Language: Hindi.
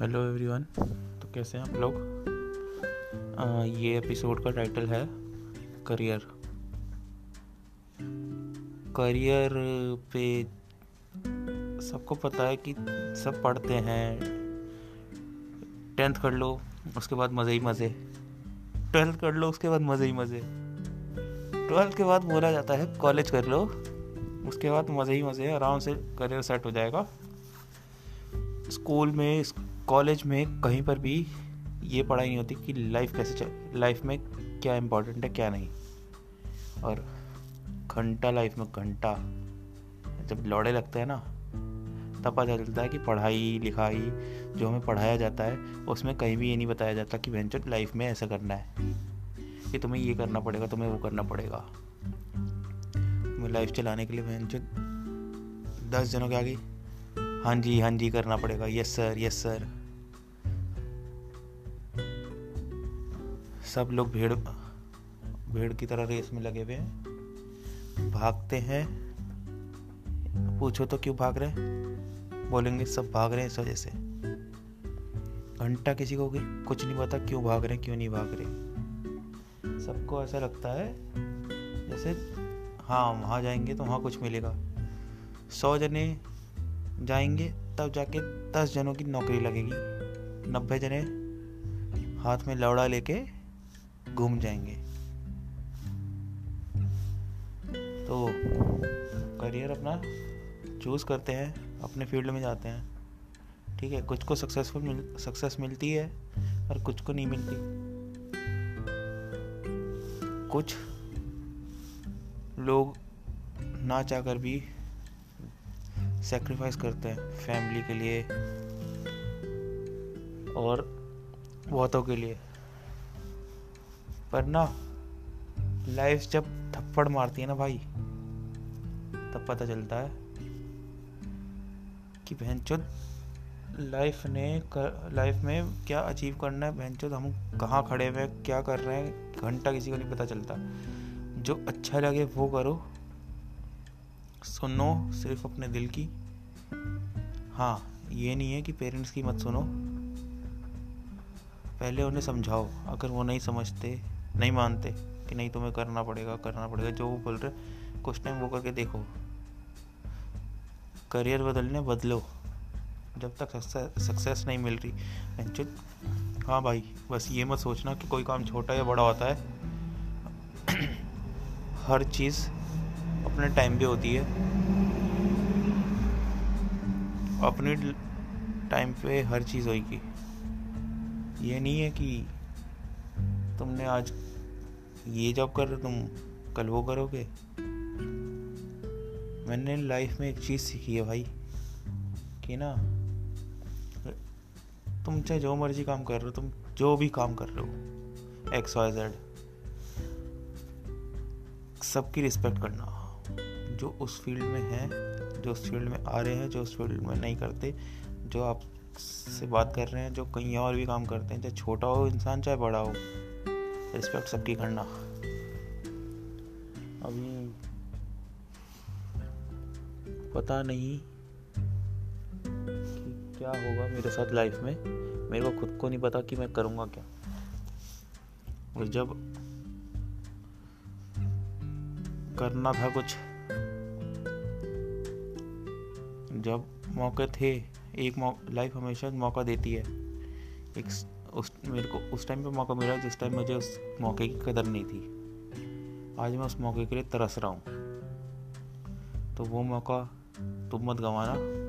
हेलो एवरीवन तो कैसे हैं आप लोग? आ, ये एपिसोड का टाइटल है करियर। करियर पे सबको पता है कि सब पढ़ते हैं। टेंथ कर लो उसके बाद मज़े ही मज़े। ट्वेल्थ कर लो उसके बाद मज़े ही मज़े। ट्वेल्थ के बाद बोला जाता है कॉलेज कर लो उसके बाद मज़े ही मज़े आराम से करियर सेट हो जाएगा। स्कूल में कॉलेज में कहीं पर भी ये पढ़ाई नहीं होती कि लाइफ कैसे चल लाइफ में क्या इम्पोर्टेंट है, क्या नहीं। और घंटा लाइफ में घंटा, जब लौड़े लगते हैं ना, तब पता चलता है कि पढ़ाई, लिखाई, जो हमें पढ़ाया जाता है, उसमें कहीं भी ये नहीं बताया जाता कि वेंचर लाइफ में ऐसा करना है। कि तुम्हें ये करना पड़ेगा, तुम्हें वो करना पड़ेगा। तुम्हें लाइफ चलाने के लिए वेंचर दस जनों के आगे हाँ जी हाँ जी करना पड़ेगा यस सर यस सर सब लोग भीड़ भीड़ की तरह रेस में लगे हुए हैं। भागते हैं। पूछो तो क्यों भाग रहे हैं? बोलेंगे, सब भाग रहे हैं इस वजह से। घंटा किसी को कुछ नहीं पता क्यों भाग रहे हैं, क्यों नहीं भाग रहे सबको ऐसा लगता है जैसे हाँ वहाँ जाएँगे तो वहाँ कुछ मिलेगा। सौ जने जाएँगे, तब जाके दस जनों की नौकरी लगेगी। नब्बे जने हाथ में लौड़ा लेके घूम जाएँगे। तो करियर अपना चूज़ करते हैं, अपने फ़ील्ड में जाते हैं। ठीक है, कुछ को सक्सेसफुल मिल सक्सेस मिलती है और कुछ को नहीं मिलती। कुछ लोग ना चाहकर भी सेक्रीफाइस करते हैं फैमिली के लिए और बहुतों के लिए। पर ना लाइफ जब थप्पड़ मारती है ना भाई तब पता चलता है कि बहन चुद लाइफ ने कर, लाइफ में क्या अचीव करना है? बहन चुद हम कहाँ खड़े हुए क्या कर रहे हैं? घंटा किसी को नहीं पता चलता। जो अच्छा लगे वो करो। सुनो सिर्फ़ अपने दिल की। हाँ ये नहीं है कि पेरेंट्स की मत सुनो। पहले उन्हें समझाओ अगर वो नहीं समझते नहीं मानते कि नहीं तुम्हें करना पड़ेगा करना पड़ेगा। जो वो बोल रहे, कुछ टाइम वो करके देखो। करियर बदलने बदलो। जब तक सक्सेस नहीं मिल रही। हाँ भाई, बस ये मत सोचना कि कोई काम छोटा या बड़ा होता है। हर चीज़ अपने टाइम पे होती है। अपने टाइम पे हर चीज़ होगी ये नहीं है कि तुमने आज ये जॉब कर रहे हो तुम कल वो करोगे। मैंने लाइफ में एक चीज़ सीखी है भाई, कि ना, तुम चाहे जो मर्ज़ी काम कर रहे हो, तुम जो भी काम कर रहे हो एक्स वाई जेड सबकी रिस्पेक्ट करना। जो उस फ़ील्ड में हैं, जो उस फ़ील्ड में आ रहे हैं, जो उस फ़ील्ड में नहीं करते, जो आप से बात कर रहे हैं, जो कहीं और भी काम करते हैं, चाहे छोटा हो इंसान, चाहे बड़ा हो रिस्पेक्ट सबकी करना अभी पता नहीं कि क्या होगा मेरे साथ लाइफ में। मेरे को खुद को नहीं पता कि मैं करूँगा क्या। और जब करना था कुछ, जब मौके थे, एक मौ... लाइफ हमेशा मौका देती है। एक उस, मेरे को उस टाइम पे मौका मिला जिस टाइम मुझे उस मौके की कदर नहीं थी। आज मैं उस मौके के लिए तरस रहा हूँ। तो वो मौका तुम मत गंवाना।